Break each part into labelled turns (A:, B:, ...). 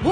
A: Whoa!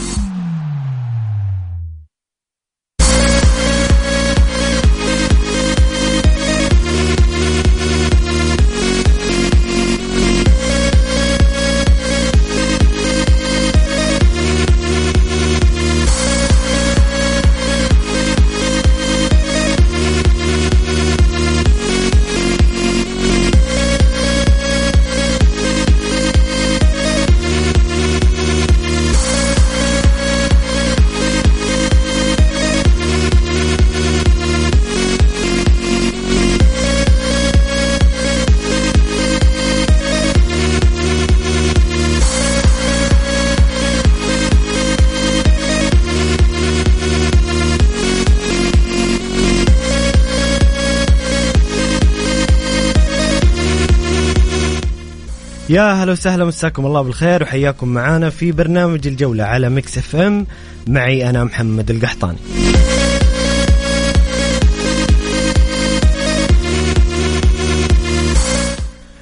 B: يا هلا وسهلا مساكم الله بالخير وحياكم معانا في برنامج الجولة على مكس اف ام. معي أنا محمد القحطاني.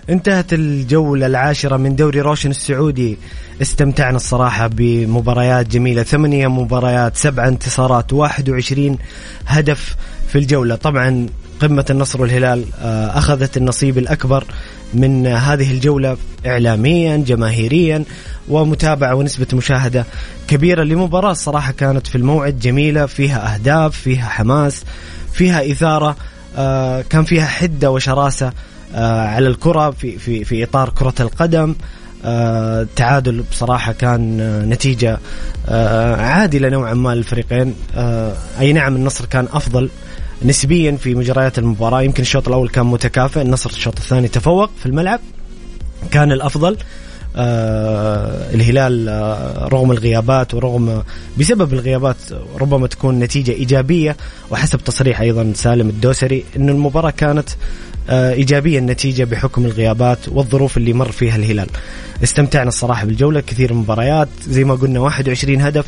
B: انتهت الجولة العاشرة من دوري روشن السعودي. استمتعنا الصراحة بمباريات جميلة. ثمانية مباريات سبع انتصارات 21 هدف في الجولة. طبعا قمة النصر والهلال آه، أخذت النصيب الأكبر من هذه الجولة إعلاميا جماهيريا ومتابعة ونسبة مشاهدة كبيرة لمباراة الصراحة كانت في الموعد جميلة فيها أهداف فيها حماس فيها إثارة آه، كان فيها حدة وشراسة آه، على الكرة في, في, في إطار كرة القدم آه تعادل بصراحة كان آه نتيجة آه عادلة نوعا ما للفريقين آه أي نعم النصر كان أفضل نسبيا في مجريات المباراة. يمكن الشوط الأول كان متكافئ النصر الشوط الثاني تفوق. في الملعب كان الأفضل آه الهلال آه رغم الغيابات ورغم بسبب الغيابات ربما تكون نتيجة إيجابية. وحسب تصريح أيضا سالم الدوسري أن المباراة كانت آه إيجابية النتيجة بحكم الغيابات والظروف اللي مر فيها الهلال. استمتعنا الصراحة بالجولة كثير مباريات. زي ما قلنا 21 هدف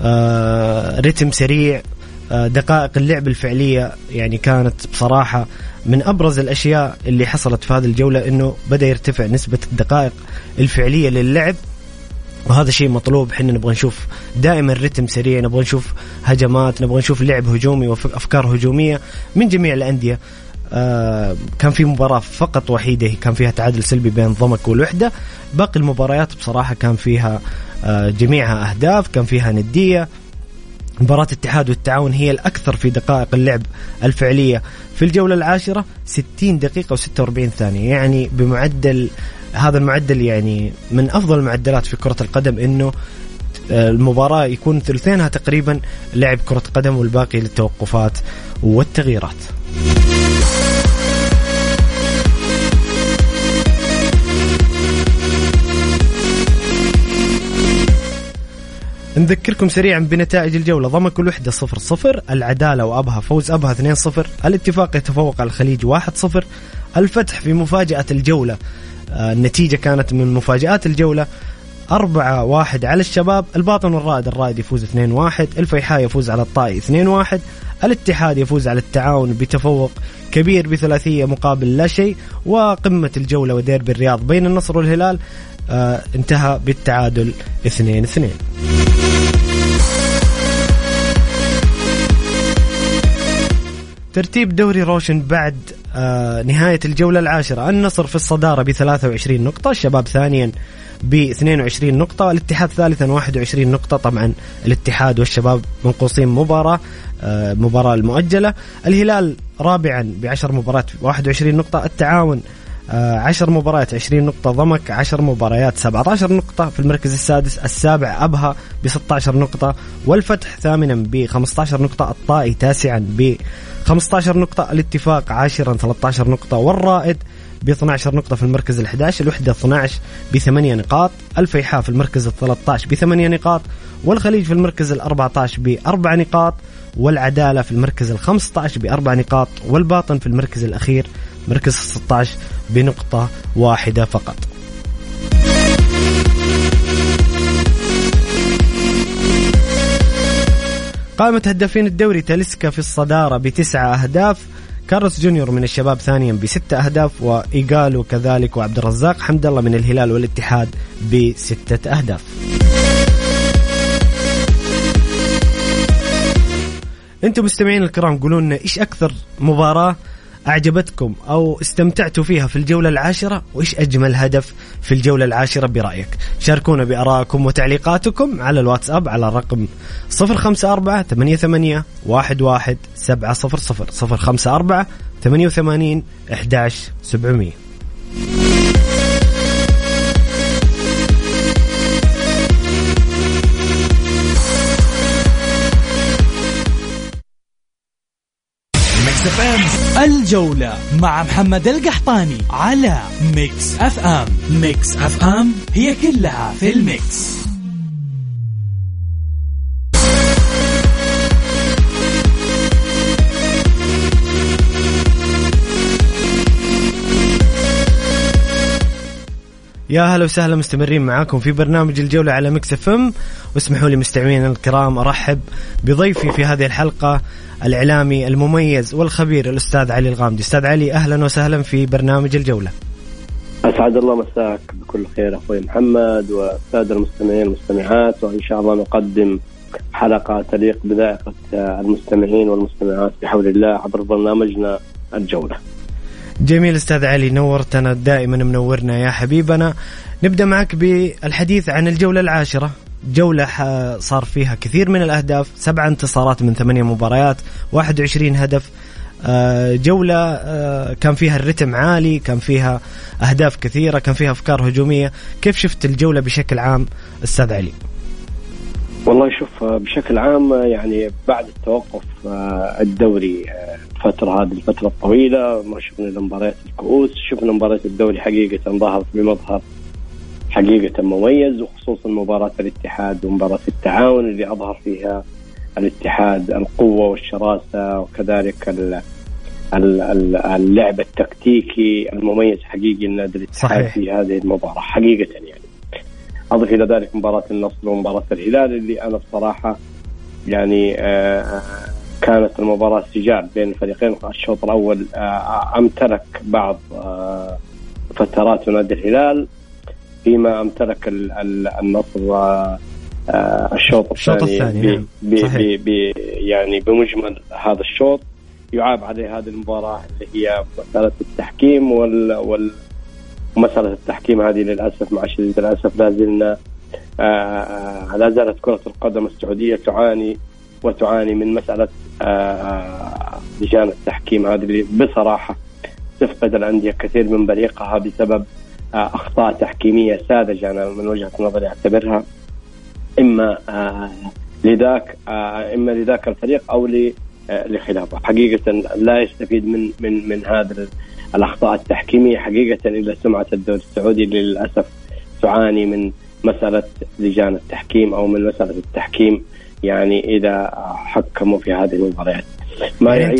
B: آه رتم سريع. دقائق اللعب الفعلية يعني كانت بصراحة من أبرز الأشياء اللي حصلت في هذه الجولة أنه بدأ يرتفع نسبة الدقائق الفعلية للعب. وهذا شيء مطلوب إحنا نبغى نشوف دائما رتم سريع نبغى نشوف هجمات نبغى نشوف لعب هجومي وافكار هجومية من جميع الأندية. آه كان في مباراة فقط وحيدة كان فيها تعادل سلبي بين ضمك والوحدة. باقي المباريات بصراحة كان فيها آه جميعها أهداف كان فيها ندية. مباراة الاتحاد والتعاون هي الأكثر في دقائق اللعب الفعلية. في الجولة العاشرة 60 دقيقة و46 ثانية. يعني بمعدل هذا المعدل يعني من أفضل المعدلات في كرة القدم أنه آه، المباراة يكون ثلثينها تقريبا لعب كرة قدم والباقي للتوقفات والتغييرات. نذكركم سريعا بنتائج الجولة. ضمك الوحدة 0 0 العدالة وأبها فوز أبها 2 0 الاتفاق يتفوق على الخليج 1 0 الفتح في مفاجأة الجولة آه، النتيجة كانت من مفاجآت الجولة أربعة واحد على الشباب الباطن والرائد الرائد يفوز 2 1 الفيحاء يفوز على الطائي 2 1 الاتحاد يفوز على التعاون بتفوق كبير بثلاثية مقابل لا شيء وقمة الجولة وديربي الرياض بين النصر والهلال. انتهى بالتعادل 2 2 ترتيب دوري روشن بعد آه نهاية الجولة العاشرة. النصر في الصدارة ب 23 نقطة الشباب ثانيا ب 22 نقطة الاتحاد ثالثا 21 نقطة. طبعا الاتحاد والشباب منقوصين مباراة آه مباراة المؤجلة. الهلال رابعا ب 10 مباريات 21 نقطة. التعاون آه، عشر مباريات 20 نقطة ضمك 10 مباريات 17 نقطة في المركز السادس السابع أبها ب 16 نقطة والفتح ثامنا ب 15 نقطة الطائي تاسعا ب 15 نقطة الاتفاق عاشرا 13 نقطة والرائد ب 12 نقطة في المركز ال 11 الوحدة 12 ب 8 نقاط الفيحاء في المركز ال 13 ب 8 نقاط والخليج في المركز ال 14 ب 4 نقاط والعدالة في المركز ال 15 بأربع نقاط والباطن في المركز الأخير مركز 16 بنقطة واحدة فقط. قائمة هدافين الدوري تاليسكا في الصدارة بتسعة أهداف. كارلوس جونيور من الشباب ثانيا بستة أهداف وإيجالو كذلك وعبد الرزاق. حمد الله من الهلال والاتحاد بستة أهداف. أنتم مستمعين الكرام قولوا لنا إيش أكثر مباراة أعجبتكم أو استمتعتوا فيها في الجولة العاشرة؟ وإيش أجمل هدف في الجولة العاشرة برأيك؟ شاركونا بارائكم وتعليقاتكم على الواتساب على الرقم 054 88 11 700 054 88 11700
C: الجولة مع محمد القحطاني على ميكس اف ام ميكس اف ام هي كلها في الميكس.
B: يا هلا وسهلا مستمرين معاكم في برنامج الجولة على مكس اف ام واسمحوا لي مستمعينا الكرام أرحب بضيفي في هذه الحلقة الإعلامي المميز والخبير الأستاذ علي الغامدي. أستاذ علي أهلا وسهلا في برنامج الجولة.
D: أسعد الله مساك بكل خير أخوي محمد والساده المستمعين والمستمعات وإن شاء الله نقدم حلقة تليق بذائقة المستمعين والمستمعات بحول الله عبر برنامجنا الجولة.
B: جميل أستاذ علي نورتنا دائما منورنا يا حبيبنا. نبدأ معك بالحديث عن الجولة العاشرة. جولة صار فيها كثير من الأهداف. سبع انتصارات من ثمانية مباريات 21 هدف. آه، جولة آه، كان فيها الرتم عالي كان فيها أهداف كثيرة كان فيها أفكار هجومية. كيف شفت الجولة بشكل عام أستاذ علي؟
D: والله شوف آه، بشكل عام يعني بعد التوقف الدوري الفترة هذه الفترة الطويلة ما شفنا مباريات الكؤوس شفنا مباريات الدوري حقيقة ظهرت بمظهر حقيقة مميز وخصوصا مباراة الاتحاد ومباراة التعاون اللي أظهر فيها الاتحاد القوة والشراسة وكذلك اللعب التكتيكي المميز حقيقي لنادي الاتحاد صحيح. في هذه المباراة حقيقة يعني أضف إلى ذلك مباراة النصر ومباراة الهلال اللي أنا بصراحة يعني آه، كانت المباراة سجال بين الفريقين الشوط الأول آه، أمتلك بعض آه، فترات نادي الهلال فيما امتلك النصر آه، الشوط الثاني, الثاني نعم. يعني بمجمل هذا الشوط يعاب عليه هذه المباراة اللي هي مسألة التحكيم وال, وال مسألة التحكيم هذه للأسف مع شديد الأسف لا زلنا آه، آه، لا زالت كرة القدم السعودية تعاني وتعاني من مسألة لجان التحكيم هذه. اللي بصراحة تفقد الأندية كثير من بريقها بسبب أخطاء تحكيمية ساذجة أنا من وجهة نظري أعتبرها إما آه، لذاك آه، إما لذاك الفريق أو آه، لخلافه. حقيقة لا يستفيد من من من هذا الأخطاء التحكيمية. حقيقة الا سمعه الدوري السعودي للأسف تعاني من مسألة لجان التحكيم أو من مسألة التحكيم يعني إذا حكموا في هذه المباريات.
B: ما يعني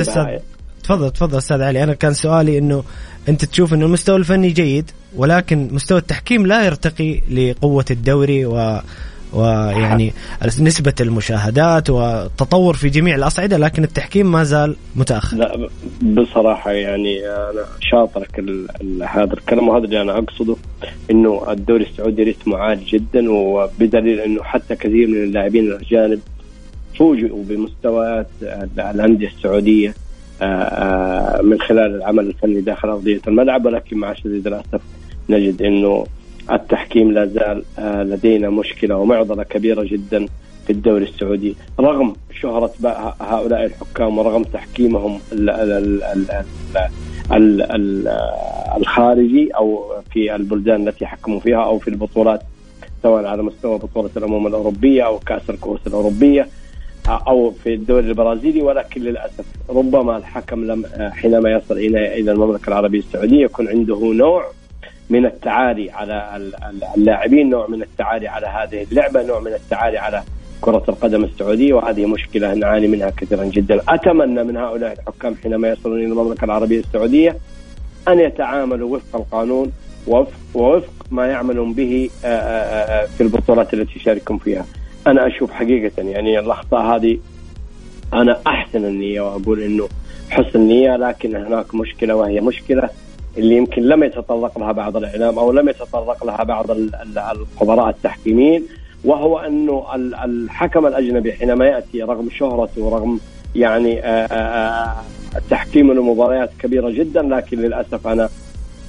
B: تفضل تفضل أستاذ علي. أنا كان سؤالي إنه انت تشوف انه المستوى الفني جيد ولكن مستوى التحكيم لا يرتقي لقوة الدوري و ويعني نسبة المشاهدات والتطور في جميع الأصعدة لكن التحكيم ما زال متأخر.
D: لا بصراحة يعني أنا شاطرك هذا الكلام وهذا اللي أنا أقصده إنه الدوري السعودي رتمه عالي جدا وبدليل إنه حتى كثير من اللاعبين الأجانب فوجئوا بمستويات الأندية السعودية. من خلال العمل الفني داخل أرضية الملعب ولكن مع شديد الأسف نجد إنه التحكيم لا زال آه، لدينا مشكلة ومعضلة كبيرة جدا في الدوري السعودي. رغم شهرة هؤلاء الحكام ورغم تحكيمهم الخارجي أو في البلدان التي حكموا فيها أو في البطولات سواء على مستوى بطولة الأمم الأوروبية أو كأس الكؤوس الأوروبية أو في الدوري البرازيلي ولكن للأسف ربما الحكم لم حينما يصل إلى إلى المملكة العربية السعودية يكون عنده نوع من التعالي على اللاعبين، نوع من التعالي على هذه اللعبة، نوع من التعالي على كرة القدم السعودية وهذه مشكلة نعاني منها كثيرا جدا. أتمنى من هؤلاء الحكام حينما يصلون إلى المملكة العربية السعودية أن يتعاملوا وفق القانون ووفق, ما يعملون به آه، آه، آه، في البطولات التي يشاركون فيها. أنا أشوف حقيقة يعني الأخطاء هذه أنا أحسن النية وأقول أنه حسن نية لكن هناك مشكلة وهي مشكلة اللي يمكن لم يتطرق لها بعض الإعلام أو لم يتطرق لها بعض الخبراء التحكيميين وهو إنه الحكم الأجنبي حينما يأتي رغم شهرته ورغم يعني آه، آه، آه، تحكيم المباريات كبيرة جدا لكن للأسف أنا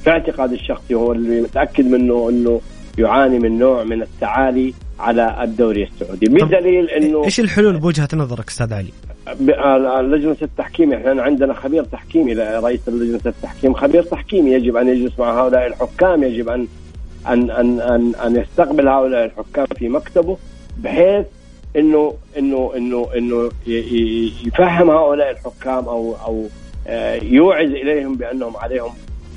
D: في اعتقادي الشخصي هو اللي متأكد منه إنه يعاني من نوع من التعالي على الدوري السعودي بدليل إنه
B: إيش الحلول بوجهة نظرك أستاذ علي؟
D: لجنة التحكيم إحنا عندنا خبير تحكيمي رئيس لجنة التحكيم خبير تحكيمي يجب أن يجلس مع هؤلاء الحكام يجب ان ان ان ان أن يستقبل هؤلاء الحكام في مكتبه بحيث انه انه انه إنه يفهم هؤلاء الحكام أو أو آه، يوعز إليهم بأنهم عليهم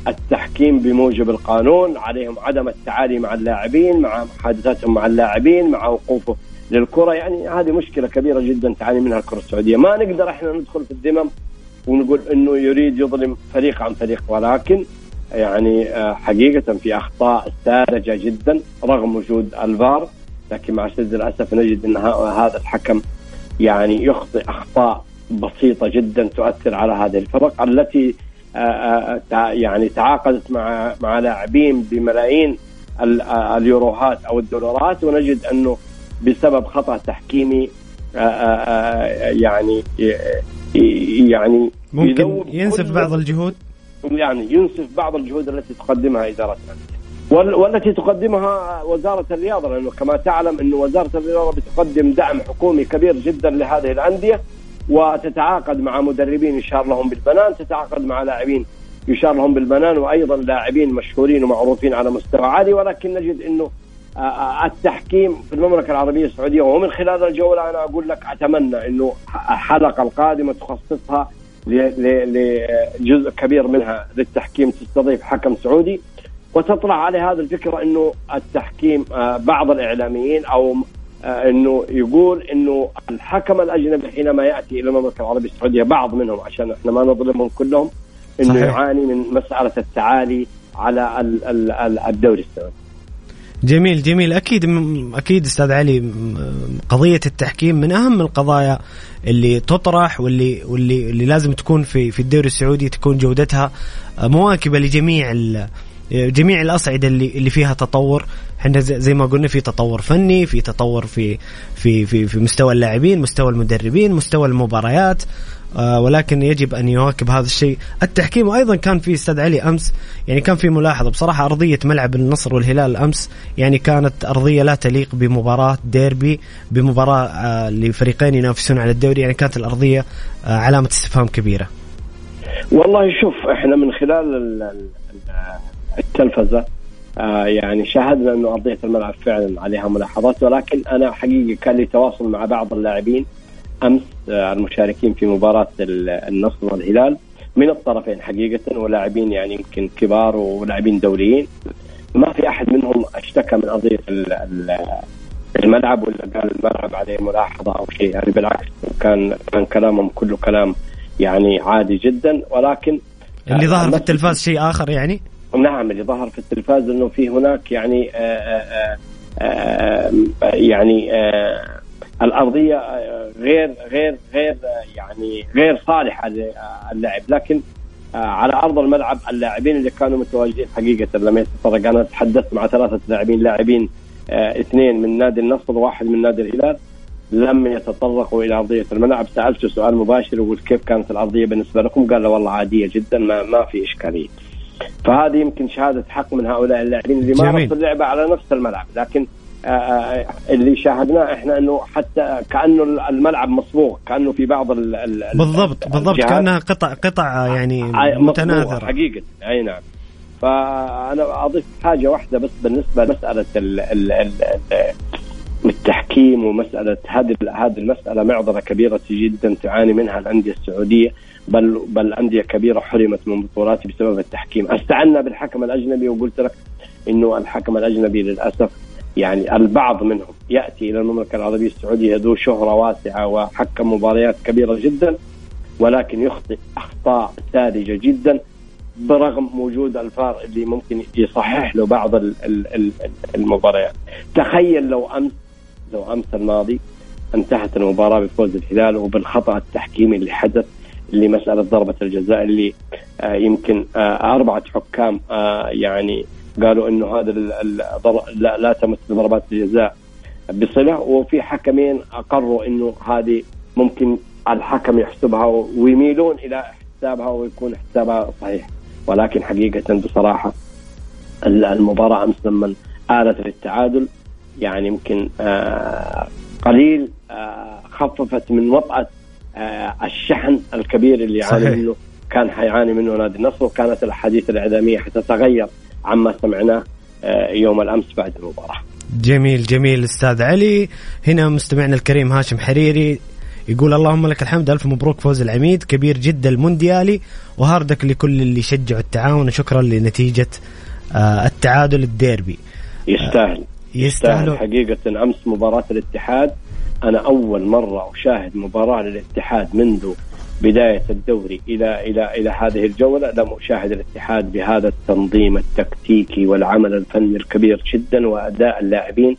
D: التحكيم بموجب القانون، عليهم عدم التعالي مع اللاعبين، مع محادثاتهم مع اللاعبين، مع وقوفه للكرة، يعني هذه مشكلة كبيرة جدا تعاني منها الكرة السعودية، ما نقدر إحنا ندخل في الذمم ونقول إنه يريد يظلم فريق عن فريق ولكن يعني آه، حقيقة في أخطاء ساذجة جدا رغم وجود الفار. لكن مع شدة الأسف نجد أن هذا الحكم يعني يخطئ أخطاء بسيطة جدا تؤثر على هذه الفرق التي يعني تعاقدت مع مع لاعبين بملايين اليوروهات أو الدولارات ونجد أنه بسبب خطأ تحكيمي يعني يعني
B: ممكن ينسف بعض الجهود؟
D: يعني ينسف بعض الجهود التي تقدمها إدارة والتي تقدمها وزارة الرياضة لأنه كما تعلم انه وزارة الرياضة بتقدم دعم حكومي كبير جدا لهذه الأندية وتتعاقد مع مدربين يشار لهم بالبنان تتعاقد مع لاعبين يشار لهم بالبنان وأيضا لاعبين مشهورين ومعروفين على مستوى عالي. ولكن نجد إنه آه، آه، التحكيم في المملكة العربية السعودية ومن خلال الجوله أنا أقول لك أتمنى إنه الحلقة القادمة تخصصها لجزء كبير منها للتحكيم تستضيف حكم سعودي. وتطرح عليه هذه الفكرة إنه التحكيم آه، بعض الإعلاميين أو إنه يقول إنه الحكم الأجنبي حينما يأتي إلى المملكة العربية السعودية بعض منهم عشان إحنا ما نظلمهم كلهم إنه صحيح. يعاني من مسألة التعالي على الدوري السعودي.
B: جميل جميل أكيد أكيد أستاذ علي قضية التحكيم من أهم القضايا اللي تطرح واللي واللي اللي لازم تكون في في الدوري السعودي تكون جودتها مواكبة لجميع جميع الأصعدة اللي اللي فيها تطور. إحنا زي ما قلنا في تطور فني في تطور في في في في مستوى اللاعبين مستوى المدربين مستوى المباريات. آه ولكن يجب أن يواكب هذا الشيء. التحكيم وأيضا كان في أستاذ علي أمس يعني كان في ملاحظة. بصراحة أرضية ملعب النصر والهلال أمس يعني كانت أرضية لا تليق بمباراة ديربي بمباراة آه لفريقين ينافسون على الدوري. يعني كانت الأرضية آه علامة استفهام كبيرة.
D: والله شوف إحنا من خلال التلفزة. آه يعني شاهدنا أنه أرضية الملعب فعلا عليها ملاحظات ولكن أنا حقيقه كان لي تواصل مع بعض اللاعبين أمس آه المشاركين في مباراة النصر والهلال من الطرفين حقيقة ولاعبين يعني يمكن كبار ولاعبين دوليين. ما في أحد منهم اشتكى من أرضية الملعب ولا قال الملعب عليه ملاحظة أو شيء. يعني بالعكس كان كان كلامهم كله كلام يعني عادي جدا ولكن
B: اللي ظهر في التلفاز شيء آخر يعني؟
D: نعم اللي ظهر في التلفاز إنه في هناك يعني آآ آآ آآ يعني الأرضية غير غير غير يعني غير صالحة للعب لكن على أرض الملعب اللاعبين اللي كانوا متواجدين حقيقة لم يتفرق أنا تحدثت مع ثلاثة لاعبين لاعبين اثنين من نادي النصر وواحد من نادي الهلال لم يتطرقوا إلى أرضية الملعب. سالته سؤال مباشر وقلت كيف كانت الأرضية بالنسبة لكم؟ قال له والله عادية جدا ما ما في فهذه يمكن شهادة حق من هؤلاء اللاعبين اللي مارسوا اللعبة على نفس الملعب. لكن آه، اللي شاهدناه إحنا إنه حتى كأنه الملعب مصبوغ كأنه في بعض ال ال
B: بالضبط بالضبط. كأنها قطع قطع يعني متناثرة.
D: حقيقة. أي نعم. فأنا أضيف حاجة واحدة بس بالنسبة لمسألة ال ال ال التحكيم ومسألة هذه هذه المسألة معضله كبيرة جدا تعاني منها الأندية السعودية بل بل أندية كبيرة حرمت من بطولات بسبب التحكيم، استعنا بالحكم الأجنبي وقلت لك إنه الحكم الأجنبي للأسف يعني البعض منهم يأتي إلى المملكة العربية السعودية ذو شهرة واسعة وحكم مباريات كبيرة جدا ولكن يخطئ أخطاء ساذجة جدا برغم وجود الفار اللي ممكن يصحح له بعض المباريات. تخيل لو أمس لو أمس الماضي انتهت المباراة بفوز الهلال وبالخطأ التحكيمي اللي حدث اللي مسألة ضربة الجزاء اللي آه يمكن آه أربعة حكام آه يعني قالوا إنه هذا لا, لا تمس ضربات الجزاء بصلة. وفي حكمين أقروا إنه هذه ممكن الحكم يحسبها ويميلون إلى حسابها ويكون حسابها صحيح. ولكن حقيقة بصراحة المباراة أمس لما آلت للتعادل يعني يمكن آه قليل آه خففت من وطأة آه الشحن الكبير اللي يعاني منه كان حيعاني منه نادي النصر وكانت الأحاديث الإعلامية حتتغير عما سمعناه يوم الأمس بعد المباراة.
B: جميل جميل أستاذ علي. هنا مستمعنا الكريم هاشم حريري يقول اللهم لك الحمد ألف مبروك فوز العميد كبير جدا المونديالي وهاردك لكل اللي شجعوا التعاون وشكرا لنتيجة التعادل الديربي.
D: يستاهل. يستاهل. حقيقة أمس مباراة الاتحاد أنا أول مرة أشاهد مباراة للاتحاد منذ بداية الدوري إلى إلى إلى هذه الجولة. لم أشاهد الاتحاد بهذا التنظيم التكتيكي والعمل الفني الكبير جدا وأداء اللاعبين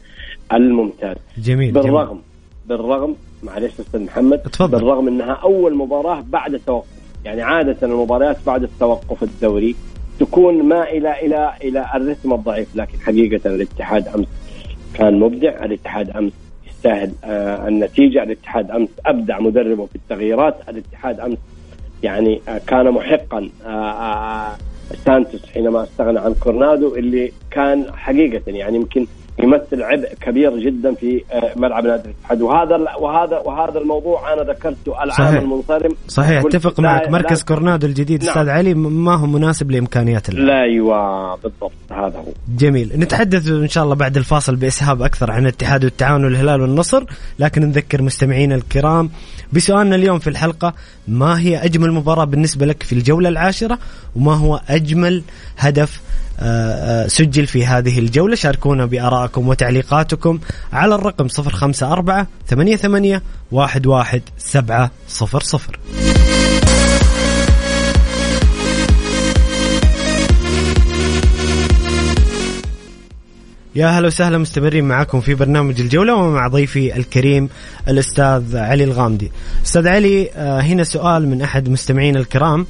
D: الممتاز.
B: جميل
D: بالرغم
B: جميل.
D: بالرغم معلش أستاذ محمد
B: تفضل.
D: بالرغم إنها أول مباراة بعد التوقف. يعني عادة المباريات بعد التوقف الدوري تكون مائله إلى إلى الرتم الضعيف لكن حقيقة الاتحاد أمس كان مبدع الاتحاد أمس يستاهل آه النتيجة الاتحاد أمس أبدع مدربه في التغييرات الاتحاد أمس يعني آه كان محقا آه, سانتوس حينما استغنى عن كورنادو اللي كان حقيقة يعني يمكن يمثل عبء كبير جدا في آه، ملعب نادي الاتحاد. وهذا وهذا وهذا الموضوع أنا ذكرته العام المنصرم.
B: صحيح اتفق معك. مركز كورنادو الجديد نعم. أستاذ علي ما هو مناسب لإمكانيات
D: لا أيوه بالضبط هذا هو.
B: جميل. نتحدث إن شاء الله بعد الفاصل بإسهاب أكثر عن الاتحاد والتعاون والهلال والنصر لكن نذكر مستمعينا الكرام بسؤالنا اليوم في الحلقة ما هي أجمل مباراة بالنسبة لك في الجولة العاشرة؟ وما هو أجمل هدف سجل في هذه الجولة. شاركونا بآرائكم وتعليقاتكم على الرقم 054 88 11 700 يا هلا وسهلا مستمرين معكم في برنامج الجولة ومع ضيفي الكريم الأستاذ علي الغامدي. أستاذ علي آه، هنا سؤال من أحد مستمعينا الكرام.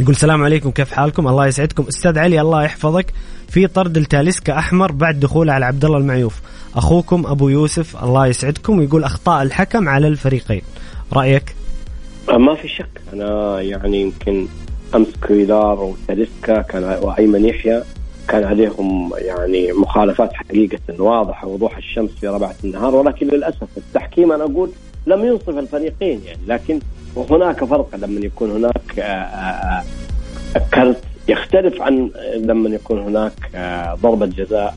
B: يقول السلام عليكم كيف حالكم؟ الله يسعدكم. أستاذ علي الله يحفظك. في طرد التاليسكا أحمر بعد دخوله على عبد الله المعيوف. أخوكم أبو يوسف الله يسعدكم. ويقول أخطاء الحكم على الفريقين. رأيك؟
D: ما في شك. أنا يعني يمكن أمس كويلار وتاليسكا كان وأيمن يحيى كان عليهم يعني مخالفات حقيقة واضحة وضوح الشمس في ربعة النهار. ولكن للأسف التحكيم أنا أقول لم ينصف الفريقين يعني لكن وهناك فرق لما يكون هناك آه، آه، كرت يختلف عن لما يكون هناك آه، ضربة جزاء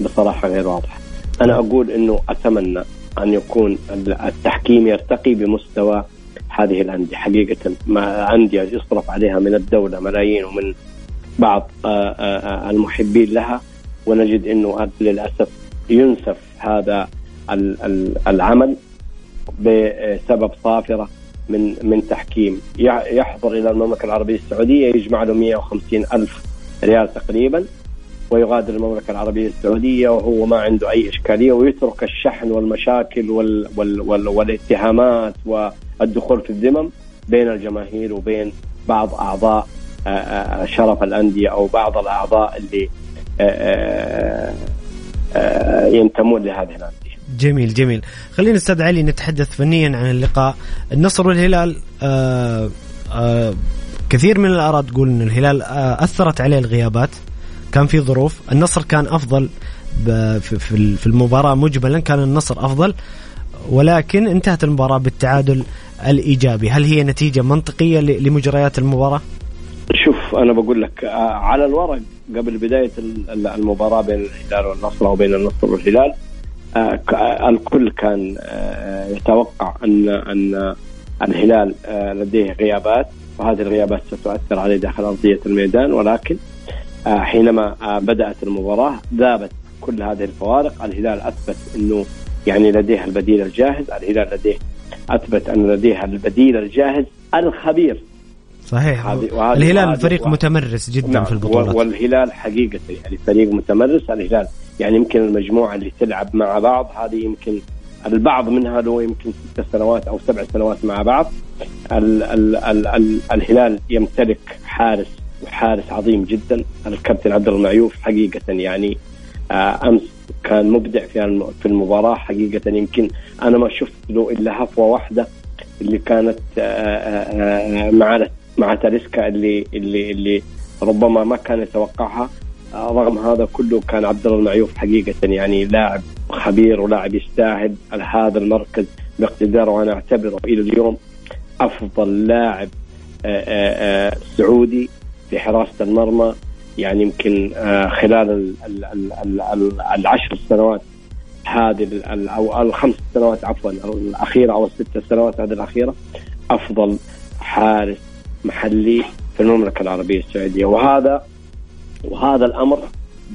D: بصراحة غير واضحة. أنا أقول أنه أتمنى أن يكون التحكيم يرتقي بمستوى هذه الأندية. حقيقة ما أندية يصرف عليها من الدولة ملايين ومن بعض المحبين لها ونجد أنه للأسف ينسف هذا العمل. بسبب صافرة من من تحكيم يحضر إلى المملكة العربية السعودية يجمع له 150 ألف ريال تقريبا ويغادر المملكة العربية السعودية وهو ما عنده أي إشكالية ويترك الشحن والمشاكل وال وال وال والاتهامات والدخول في الذمم بين الجماهير وبين بعض أعضاء شرف الأندية أو بعض الأعضاء اللي ينتمون لهذه الأندية.
B: جميل جميل. خلينا أستاذ علي نتحدث فنيا عن اللقاء. النصر والهلال آآ آآ كثير من الأراء تقول إن الهلال أثرت عليه الغيابات. كان في ظروف. النصر كان أفضل في المباراة مجملا كان النصر أفضل ولكن انتهت المباراة بالتعادل الإيجابي. هل هي نتيجة منطقية لمجريات المباراة؟
D: شوف أنا بقول لك آه، على الورق قبل بداية المباراة بين الهلال والنصر أو بين النصر والهلال آه، الكل كان آه، يتوقع أن أن الهلال لديه غيابات وهذه الغيابات ستؤثر عليه داخل أرضية الميدان ولكن حينما بدأت المباراة ذابت كل هذه الفوارق. الهلال أثبت أنه يعني لديه البديل الجاهز الهلال لديه أثبت أن لديه البديل الجاهز الخبير.
B: صحيح. الهلال فريق متمرس جدا نعم في البطولات.
D: والهلال حقيقة يعني فريق متمرس الهلال يعني يمكن المجموعة اللي تلعب مع بعض هذه يمكن البعض منها له يمكن ست سنوات أو سبع سنوات مع بعض. ال ال ال ال الهلال يمتلك حارس وحارس عظيم جدا الكابتن عبد المعيوف. حقيقة يعني آه أمس كان مبدع في في المباراة. حقيقة يمكن أنا ما شفت له إلا هفوة واحدة اللي كانت آه آه, مع مع تاليسكا اللي اللي اللي ربما ما كان يتوقعها. رغم هذا كله كان عبد الله المعيوف حقيقة يعني لاعب خبير ولاعب يستاهل هذا المركز باقتداره وأنا أعتبره إلى اليوم أفضل لاعب آه، سعودي في حراسة المرمى. يعني يمكن خلال العشر سنوات هذه أو الخمس سنوات عفوا الأخيرة أو الست سنوات هذه الأخيرة أفضل حارس محلي في المملكة العربية السعودية. وهذا وهذا الأمر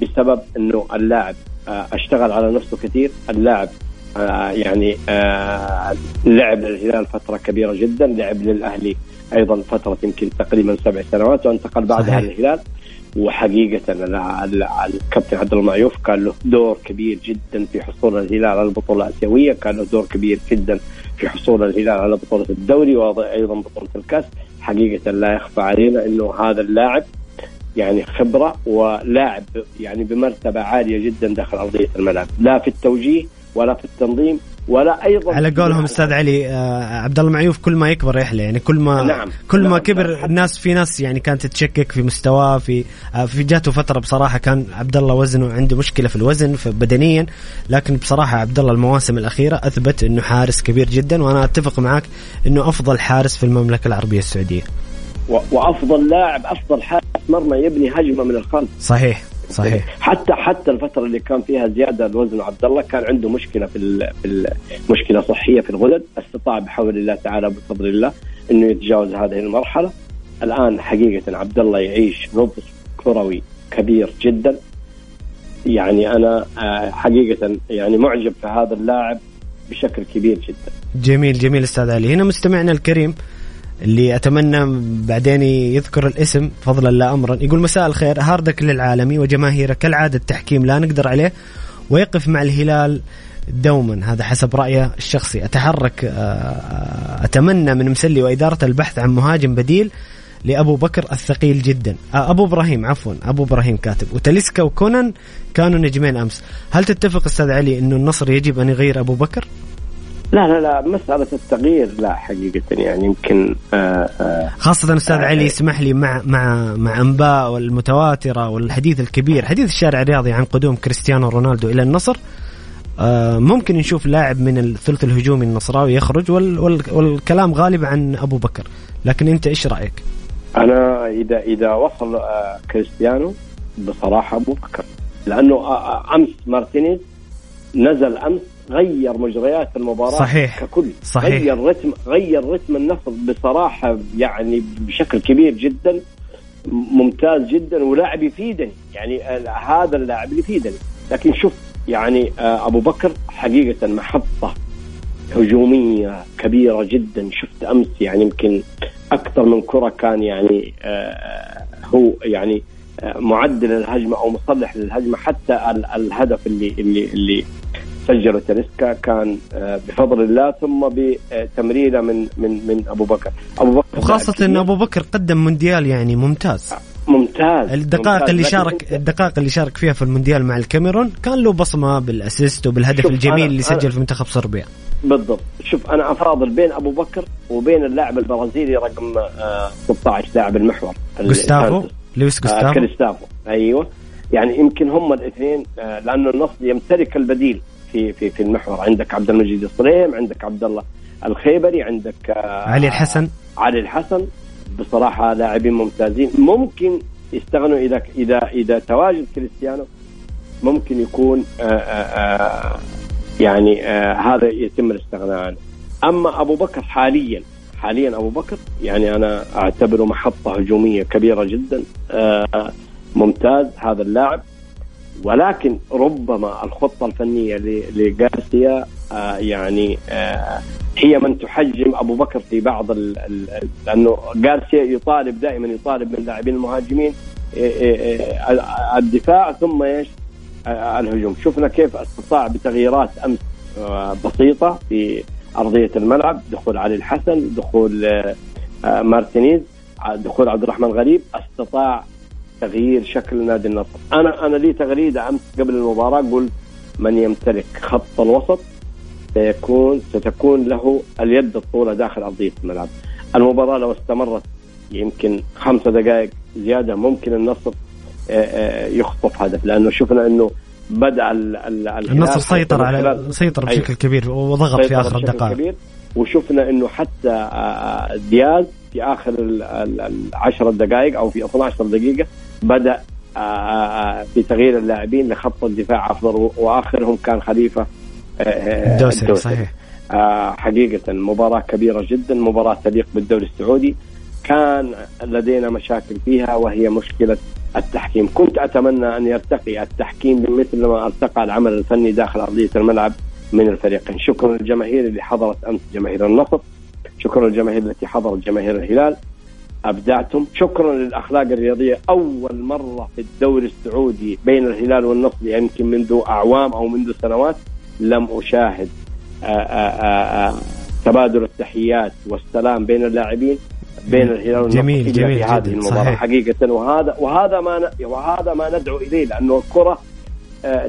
D: بسبب إنه اللاعب آه، أشتغل على نفسه كثير. اللاعب آه، يعني آه، لعب للهلال فترة كبيرة جدا لعب للأهلي أيضا فترة يمكن تقريبا سبع سنوات وانتقل بعدها للهلال. وحقيقة الكابتن عبد الله معيوف كان له دور كبير جدا في حصول الهلال على البطولة الآسيوية كان له دور كبير جدا في حصول الهلال على بطولة الدوري وأيضا بطولة الكأس. حقيقة لا يخفى علينا أنه هذا اللاعب يعني خبرة ولاعب يعني بمرتبة عالية جدا داخل أرضية الملعب. لا في التوجيه ولا في التنظيم ولا أيضا
B: على قولهم أستاذ علي آه عبد الله معيوف كل ما يكبر يحلى. يعني كل ما نعم. كل ما نعم. كبر الناس في ناس يعني كانت تشكك في مستواه في آه في جاته فترة بصراحة كان عبد الله وزنه عنده مشكلة في الوزن بدنيا. لكن بصراحة عبد الله المواسم الأخيرة أثبت إنه حارس كبير جدا وأنا أتفق معك إنه أفضل حارس في المملكة العربية السعودية.
D: وأفضل لاعب أفضل حارس مرمى يبني هجمة من الخلف
B: صحيح صحيح.
D: حتى حتى الفترة اللي كان فيها زيادة الوزن عبد الله كان عنده مشكلة في في مشكلة صحية في الغدد. استطاع بحول الله تعالى بفضل الله إنه يتجاوز هذه المرحلة. الآن حقيقة عبد الله يعيش نضج كروي كبير جدا. يعني أنا آه، حقيقة يعني معجب في هذا اللاعب بشكل كبير جدا.
B: جميل جميل أستاذ علي. هنا مستمعنا الكريم اللي أتمنى بعدين يذكر الاسم فضلا لا امرا. يقول مساء الخير هاردك للعالمي وجماهيره كالعادة التحكيم لا نقدر عليه ويقف مع الهلال دوما. هذا حسب رأيه الشخصي. أتحرك آه، أتمنى من مسلي وإدارة البحث عن مهاجم بديل لأبو بكر الثقيل جدا. آه، أبو إبراهيم عفوا أبو إبراهيم كاتب. وتليسكا وكونان كانوا نجمين أمس. هل تتفق أستاذ علي إنه النصر يجب أن يغير أبو بكر؟
D: لا لا لا مسألة التغيير لا حقيقة يعني يمكن آه
B: آه. خاصة أستاذ آه علي اسمح لي مع مع مع أنباء والمتواترة والحديث الكبير. حديث الشارع الرياضي عن قدوم كريستيانو رونالدو إلى النصر. ممكن نشوف لاعب من الثلث الهجومي النصراوي يخرج وال وال والكلام غالب عن أبو بكر. لكن أنت إيش رأيك؟
D: أنا إذا إذا وصل كريستيانو بصراحة أبو بكر. لأنه أمس مارتينيز نزل أمس غير مجريات المباراة
B: صحيح.
D: ككل.
B: صحيح.
D: غير رتم غير رتم النصر بصراحة يعني بشكل كبير جدا ممتاز جدا ولاعب يفيدني. يعني هذا اللاعب اللي يفيدني. لكن شوف يعني آه، أبو بكر حقيقة محطة هجومية كبيرة جدا. شفت أمس يعني يمكن أكثر من كرة كان يعني آه، هو يعني آه، معدل الهجمه أو مصلح للهجمة. حتى الهدف اللي اللي اللي سجله تاليسكا كان آه، بفضل الله ثم بتمريره من من من أبو بكر. أبو
B: بكر وخاصة ان أبو بكر قدم مونديال يعني ممتاز.
D: ممتاز
B: الدقائق
D: ممتاز.
B: اللي شارك الدقائق اللي شارك فيها في المونديال مع الكاميرون كان له بصمة بالأسيست وبالهدف الجميل اللي سجل في منتخب صربيا.
D: بالضبط. شوف أنا أفاضل بين أبو بكر وبين اللاعب البرازيلي رقم 16 آه، لاعب المحور.
B: جوستافو؟ لويس جوستافو؟
D: آه كريستافو. أيوه. يعني يمكن هم الاثنين آه، لأنه النصر يمتلك البديل. في في في المحور. عندك عبد المجيد الصريم عندك عبد الله الخيبري عندك
B: آه، علي الحسن.
D: علي الحسن. بصراحة لاعبين ممتازين. ممكن يستغنوا إذا إذا إذا تواجد كريستيانو ممكن يكون آآ آآ يعني آآ هذا يتم الاستغناء عنه. أما أبو بكر حاليا حاليا أبو بكر يعني أنا أعتبره محطة هجومية كبيرة جدا ممتاز هذا اللاعب. ولكن ربما الخطة الفنية لجارسيا يعني هي من تحجم أبو بكر في بعض لأنه جارسيا يطالب دائما يطالب من اللاعبين المهاجمين الدفاع ثم إيش؟ الهجوم، شفنا كيف استطاع بتغييرات أمس بسيطة في أرضية الملعب، دخول علي الحسن، دخول مارتينيز، دخول عبد الرحمن غريب، استطاع تغيير شكل نادي النصر، أنا أنا لي تغريدة أمس قبل المباراة قلت من يمتلك خط الوسط سيكون ستكون له اليد الطولة داخل أرضية الملعب. المباراة لو استمرت يمكن خمسة دقائق زيادة ممكن النصر آه، آه، يخطف هدف لأنه شفنا أنه بدأ
B: النصر سيطر على سيطر بشكل أيوه. كبير وضغط في آخر الدقائق
D: وشفنا أنه حتى آه، دياز في آخر العشر دقائق أو في 12 دقيقة بدأ في تغيير اللاعبين لخط الدفاع أفضل وآخرهم كان خليفة
B: الدوسري. صحيح.
D: آه حقيقة مباراة كبيرة جدا مباراة تليق بالدوري السعودي. كان لدينا مشاكل فيها وهي مشكلة التحكيم. كنت أتمنى أن يرتقي التحكيم مثل ما ارتقى العمل الفني داخل أرضية الملعب من الفريقين. شكرا للجماهير اللي حضرت أمس جماهير النصر. شكرا للجماهير التي حضرت جماهير الهلال. أبدعتم. شكرا للأخلاق الرياضية. أول مرة في الدوري السعودي بين الهلال والنصر يمكن منذ أعوام أو منذ سنوات لم أشاهد آآ آه، آآ آه، آه، تبادل التحيات والسلام بين اللاعبين بين الهلال والنصر
B: جميل جميل
D: في هذه المباراة. صحيح. حقيقة وهذا وهذا ما وهذا ما ندعو إليه لأنه الكرة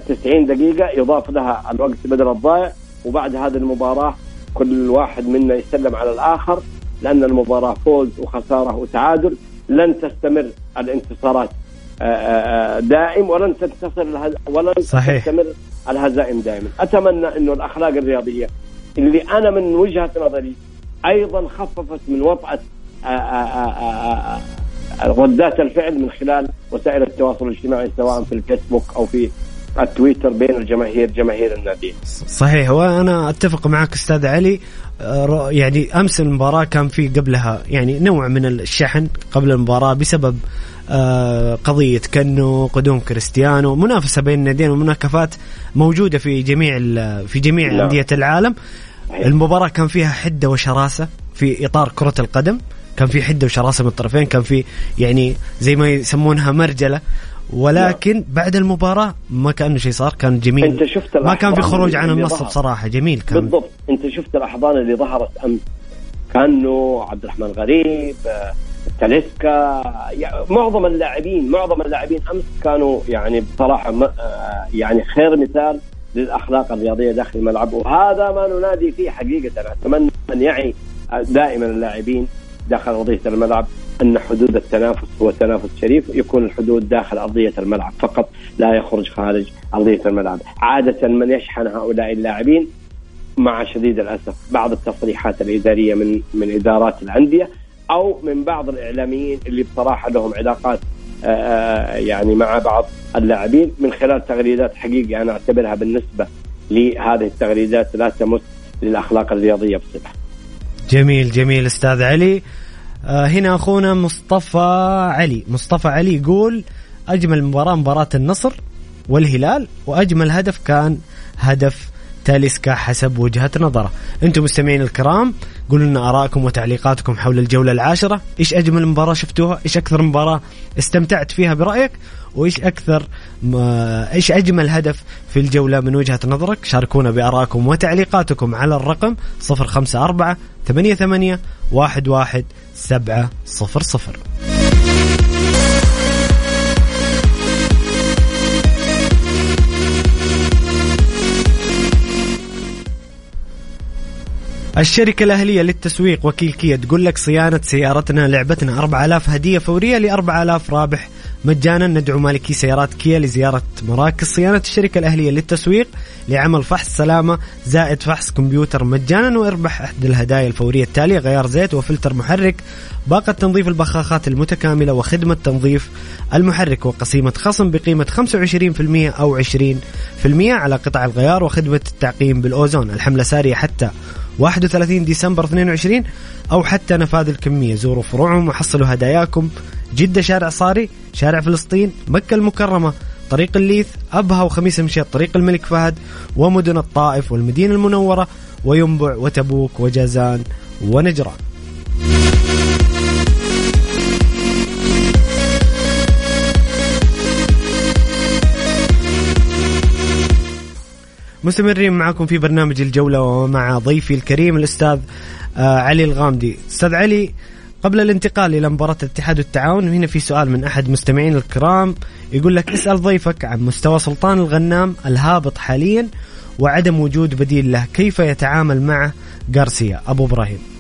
D: 90 دقيقة يضاف لها الوقت بدل الضائع وبعد هذه المباراة كل واحد منا يسلم على الآخر. لأن المباراة فوز وخسارة وتعادل لن تستمر الانتصارات دائم ولن تنتصر ولن صحيح. تستمر الهزائم دائما. أتمنى إنه الأخلاق الرياضية اللي أنا من وجهة نظري أيضا خففت من وطأة آه، آه، آه، ردات الفعل من خلال وسائل التواصل الاجتماعي سواء في الفيسبوك أو في التويتر بين الجماهير جماهير النادي
B: صحيح وأنا أتفق معك أستاذ علي. يعني أمس المباراة كان في قبلها يعني نوع من الشحن قبل المباراة بسبب آه، قضية كنو قدوم كريستيانو منافسة بين الناديين ومناكفات موجودة في جميع في جميع نعم. أندية العالم. المباراة كان فيها حدة وشراسة في إطار كرة القدم كان في حدة وشراسة من الطرفين كان في يعني زي ما يسمونها مرجلة. ولكن لا. بعد المباراة ما كان شيء صار كان جميل.
D: أنت شفت
B: ما كان في خروج عن النص بصراحة جميل كان.
D: بالضبط. أنت شفت الأحضان اللي ظهرت امس كانه عبد الرحمن غريب تاليسكا يعني معظم اللاعبين معظم اللاعبين أمس كانوا يعني بصراحة يعني خير مثال للأخلاق الرياضية داخل الملعب. وهذا ما ننادي فيه حقيقة. أتمنى أن يعي دائما اللاعبين داخل ارضيه الملعب. أن حدود التنافس هو تنافس شريف يكون الحدود داخل أرضية الملعب فقط لا يخرج خارج أرضية الملعب عادة من يشحن هؤلاء اللاعبين مع شديد الأسف بعض التصريحات الإدارية من من إدارات الأندية أو من بعض الإعلاميين اللي بصراحة لهم علاقات آه، آه، يعني مع بعض اللاعبين من خلال تغريدات حقيقه أنا أعتبرها بالنسبة لهذه التغريدات لا تمس للأخلاق الرياضية بصله.
B: جميل جميل أستاذ علي. آه، هنا أخونا مصطفى علي، مصطفى علي يقول أجمل مباراة مباراة النصر والهلال وأجمل هدف كان هدف تاليسكا حسب وجهة نظره. أنتم مستمعين الكرام قولوا لنا آرائكم وتعليقاتكم حول الجولة العاشرة. إيش أجمل مباراة شفتوها؟ إيش أكثر مباراة استمتعت فيها برأيك؟ وإيش أكثر ما إيش أجمل هدف في الجولة من وجهة نظرك؟ شاركونا بآرائكم وتعليقاتكم على الرقم 054 88 11 700 الشركة الأهلية للتسويق وكيل كيا تقول لك صيانة سيارتنا لعبتنا 4000 هدية فورية ل 4000 رابح مجانا ندعو مالكي سيارات كيا لزيارة مراكز صيانة الشركة الأهلية للتسويق لعمل فحص سلامة زائد فحص كمبيوتر مجانا واربح أحد الهدايا الفورية التالية غيار زيت وفلتر محرك باقة تنظيف البخاخات المتكاملة وخدمة تنظيف المحرك وقسيمة خصم بقيمة 25% أو 20% على قطع الغيار وخدمة التعقيم بالأوزون الحملة سارية حتى 31 ديسمبر 22 أو حتى نفاذ الكمية. زوروا فروعهم وحصلوا هداياكم. جدة شارع صاري شارع فلسطين مكة المكرمة. طريق الليث أبها وخميس مشيط طريق الملك فهد ومدن الطائف والمدينة المنورة وينبع وتبوك وجازان ونجران. مستمرين معكم في برنامج الجولة ومع ضيفي الكريم الأستاذ آه، علي الغامدي. أستاذ علي قبل الانتقال إلى مباراة الاتحاد والتعاون هنا في سؤال من أحد مستمعين الكرام. يقول لك اسأل ضيفك عن مستوى سلطان الغنام الهابط حاليا وعدم وجود بديل له. كيف يتعامل مع غارسيا؟ أبو إبراهيم.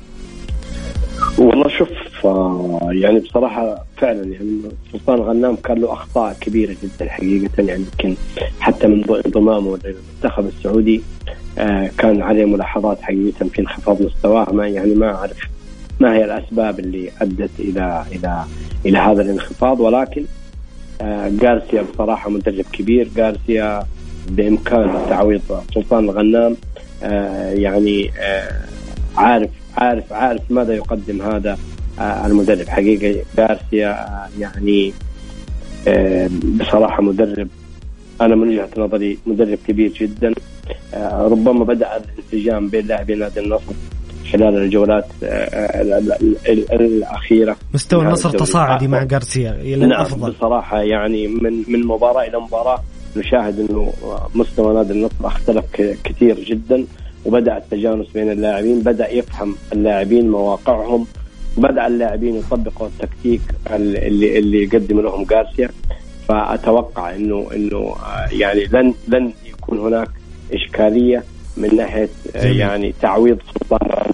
D: يعني بصراحة فعلا يعني سلطان غنام كان له أخطاء كبيرة جدا حقيقة يعني يمكن حتى من انضمامه للمنتخب السعودي آه، كان عليه ملاحظات حقيقة في انخفاض مستواه. ما يعني ما أعرف ما هي الأسباب اللي أدت إلى إلى إلى هذا الانخفاض. ولكن آه، جارسيا بصراحة مدرب كبير. جارسيا بامكانه تعويض سلطان الغنام آه، يعني عارف عارف عارف ماذا يقدم هذا آه، المدرب حقيقه جارسيا آه، يعني آه، بصراحة مدرب أنا من وجهة نظري مدرب كبير جدا. ربما بدأ الانسجام بين لاعبي نادي النصر خلال الجولات الأخيرة.
B: مستوى النصر تصاعدي مع جارسيا إلى
D: نعم الأفضل. بصراحة يعني من من مباراة إلى مباراة نشاهد إنه مستوى نادي النصر اختلف كثير جدا وبدأ التجانس بين اللاعبين بدأ يفهم اللاعبين مواقعهم بدأ اللاعبين يطبقوا التكتيك اللي اللي يقدم لهم جارسيا فأتوقع انه إنه آه، يعني لن لن يكون هناك إشكالية من ناحية آه، يعني تعويض سلطان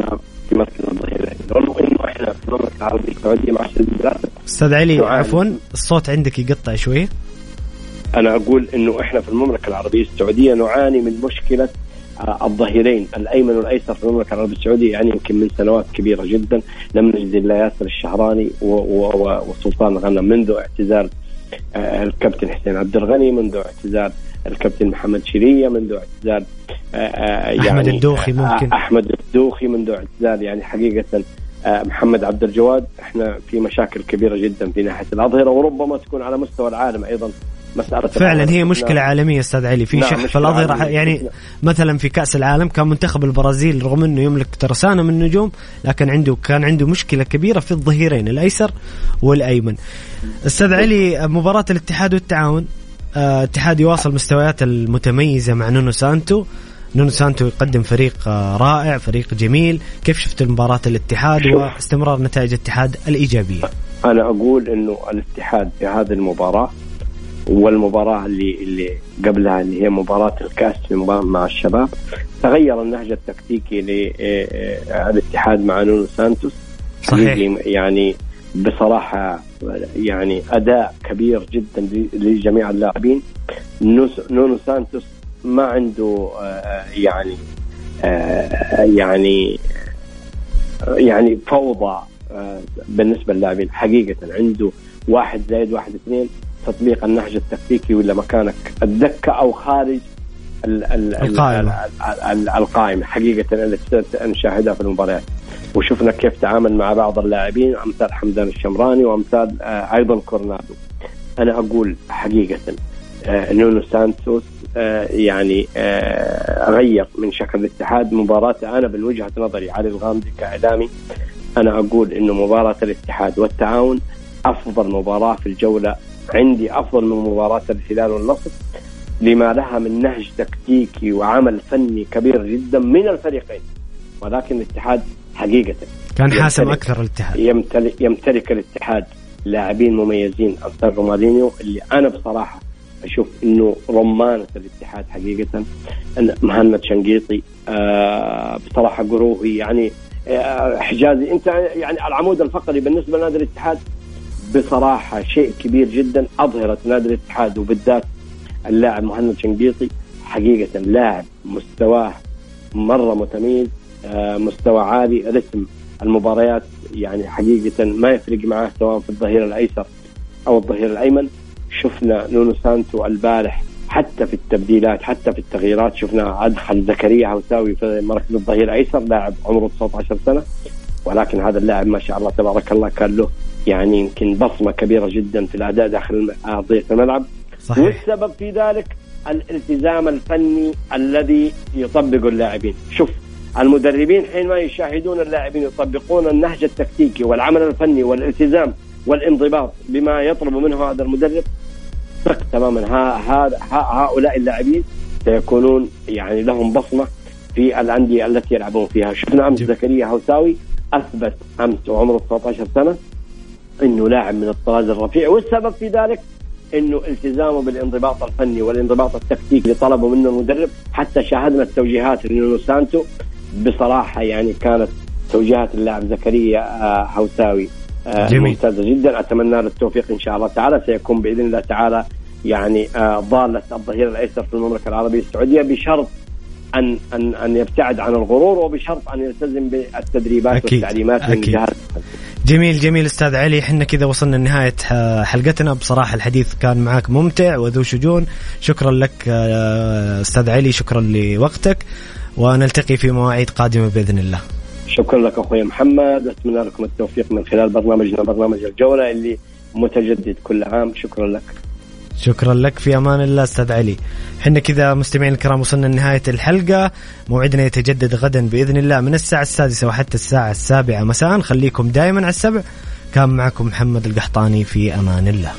D: في مركز الظهير رغم إنه إحنا في المملكه العربيه السعودية مع
B: أستاذ علي عفوا الصوت عندك يقطع شوية.
D: أنا أقول إنه إحنا في المملكة العربية السعودية نعاني من مشكلة الظهيرين الأيمن والأيسر في المملكه العربيه السعودية يعني يمكن من سنوات كبيرة جدا. لم نجد إلا ياسر الشهراني وسلطان غنم منذ اعتزال آه، الكابتن حسين عبد الغني منذ اعتزال الكابتن محمد شيرية منذ اعتزال
B: آه، آه، يعني احمد الدوخي ممكن.
D: أحمد الدوخي منذ اعتزال يعني حقيقة محمد عبد الجواد. إحنا في مشاكل كبيرة جدا في ناحية الأظهرة وربما تكون على مستوى العالم أيضا.
B: مسألة فعلا هي مشكلة نعم. عالمية أستاذ علي. في نعم شح في الاظهره يعني نعم. مثلا في كأس العالم كان منتخب البرازيل رغم إنه يملك ترسانة من النجوم لكن عنده كان عنده مشكلة كبيرة في الظهيرين الأيسر والأيمن. أستاذ علي مباراة الاتحاد والتعاون آه، اتحاد يواصل مستويات المتميزة مع نونو سانتو. نونو سانتو يقدم فريق آه، رائع فريق جميل. كيف شفت مباراة الاتحاد واستمرار نتائج الاتحاد الإيجابية؟
D: أنا أقول أنه الاتحاد في هذه المباراة والمباراة اللي اللي قبلها اللي هي مباراة الكاس مع الشباب تغير النهج التكتيكي للاتحاد مع نونو سانتوس.
B: صحيح.
D: يعني بصراحة يعني أداء كبير جدا لجميع اللاعبين. نونو سانتوس ما عنده يعني يعني يعني فوضى بالنسبة للاعبين. حقيقة عنده واحد زائد واحد اثنين. تطبيق النهج التكتيكي ولا مكانك الدكه أو خارج
B: القائمة.
D: القائمة. حقيقة التي نشاهدها في المباريات. وشفنا كيف تعامل مع بعض اللاعبين أمثال حمدان الشمراني وأمثال آه، أيضا كورنادو. أنا أقول حقيقة آه، نونو سانتوس آه، يعني غير من شكل الاتحاد. مباراة أنا من وجهة نظري علي الغامدي كإعلامي أنا أقول إنه مباراة الاتحاد والتعاون أفضل مباراة في الجولة عندي أفضل من مباراة الهلال والنصر لما لها من نهج تكتيكي وعمل فني كبير جدا من الفريقين ولكن الاتحاد حقيقة
B: كان حاسم أكثر الاتحاد.
D: يمتلك, يمتلك الاتحاد لاعبين مميزين امثال رومالينيو اللي أنا بصراحة أشوف إنه رمانة الاتحاد حقيقة. مهند شنقيطي آه بصراحة قروهي يعني آه حجازي أنت يعني العمود الفقري بالنسبة لنادي الاتحاد بصراحة شيء كبير جدا. أظهرت نادي الاتحاد وبالذات اللاعب مهند شنقيطي حقيقة لاعب مستواه مرة متميز آه، مستوى عالي رسم المباريات يعني حقيقة ما يفرق معاه سواء في الظهير الأيسر أو الظهير الأيمن. شفنا نونو سانتو البارح حتى في التبديلات حتى في التغييرات شفنا أدخل زكريا عوساوي في مركز الظهير الأيسر لاعب عمره 19 سنة. ولكن هذا اللاعب ما شاء الله تبارك الله كان له يعني يمكن بصمة كبيرة جدا في الأداء داخل أرضية الملعب. صحيح. والسبب في ذلك الالتزام الفني الذي يطبقه اللاعبين. شوف المدربين حينما يشاهدون اللاعبين يطبقون النهج التكتيكي والعمل الفني والالتزام والانضباط بما يطلب منه هذا المدرب ثق تماما. هذا هؤلاء اللاعبين سيكونون يعني لهم بصمة في الأندية التي يلعبون فيها، شفنا أمس زكريا هوساوي أثبت أمس وعمره 19 سنة. إنه لاعب من الطراز الرفيع والسبب في ذلك إنه التزامه بالانضباط الفني والانضباط التكتيكي اللي طلبه منه المدرب حتى شاهدنا التوجيهات لنونو سانتو بصراحة يعني كانت توجيهات اللاعب زكريا آه، هوساوي آه، جميل. ممتازة جدا أتمنى له التوفيق إن شاء الله تعالى سيكون بإذن الله تعالى يعني آه، ضالة الظهير الأيسر في المملكة العربية السعودية بشرط أن أن أن يبتعد عن الغرور وبشرط أن يلتزم بالتدريبات أكيد. والتعليمات من جهات
B: جميل جميل أستاذ علي. إحنا كذا وصلنا لنهاية حلقتنا. بصراحة الحديث كان معك ممتع وذو شجون. شكرا لك أستاذ علي. شكرا لوقتك. ونلتقي في مواعيد قادمة بإذن الله.
D: شكرا لك أخوي محمد. أتمنى لكم التوفيق من خلال برنامجنا برنامج الجولة اللي متجدد كل عام. شكرا لك.
B: شكرا لك في أمان الله أستاذ علي. إحنا كذا مستمعين الكرام وصلنا لنهاية الحلقة. موعدنا يتجدد غدا بإذن الله من الساعة السادسة وحتى الساعة السابعة مساء. خليكم دائما على السبع. كان معكم محمد القحطاني في أمان الله.